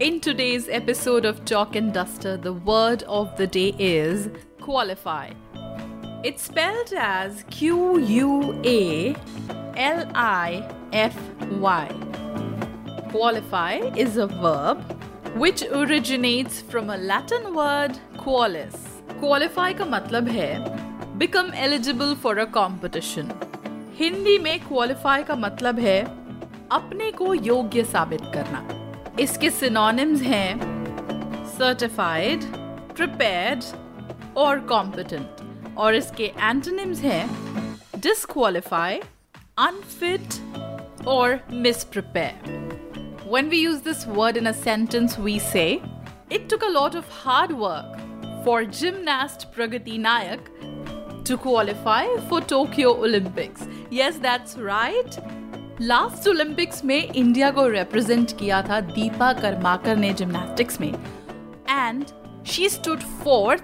In today's episode of Chalk and Duster, the word of the day is qualify. It's spelled as Q U A L I F Y. Qualify is a verb which originates from a Latin word qualis. Qualify का मतलब है become eligible for a competition. Hindi में qualify का मतलब है अपने को योग्य साबित करना इसके सिनोनिम्स हैं सर्टिफाइड प्रिपेयर्ड और कॉम्पिटेंट और इसके एंटोनिम्स हैं disqualify unfit or misprepare. When we use this word in a sentence, we say, It took a lot of hard work for gymnast Pranati Nayak to qualify for Tokyo Olympics. Yes, that's right. Last Olympics में India को represent किया था दीपा कर्माकर ने gymnastics में। And she stood fourth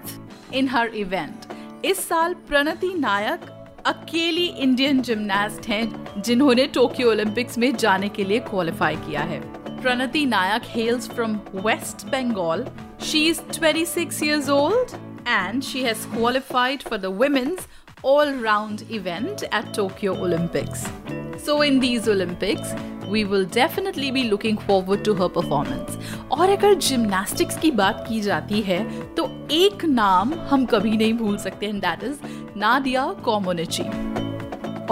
in her event इस साल प्रणति नायक अकेली Indian gymnast हैं जिन्होंने टोक्यो ओलंपिक्स में जाने के लिए क्वालिफाई किया है। Pranati Nayak hails from West Bengal she is 26 years old and she has qualified for the women's all-round event at Tokyo Olympics. So in these Olympics, we will definitely be looking forward to her performance. और अगर gymnastics की बात की जाती है तो एक नाम हम कभी नहीं भूल सकते and that is Nadia Comaneci.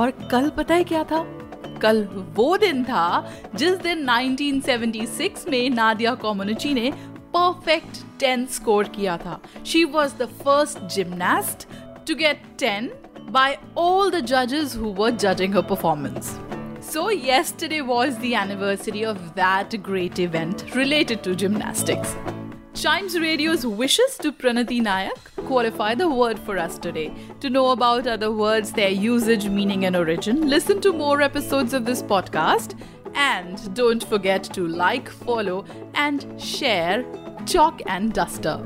और कल पता है क्या था? कल वो दिन था जिस दिन 1976 में नादिया कोमोनिची ने परफेक्ट 10 स्कोर किया था। She was the first gymnast to get 10 by all the judges who were judging her performance. So, yesterday was the anniversary of that great event related to gymnastics. Chimes Radio's wishes to Pranati Nayak qualify the word for us today. To know about other words, their usage, meaning, and origin, listen to more episodes of this podcast. And don't forget to like, follow, and share Chalk and Duster.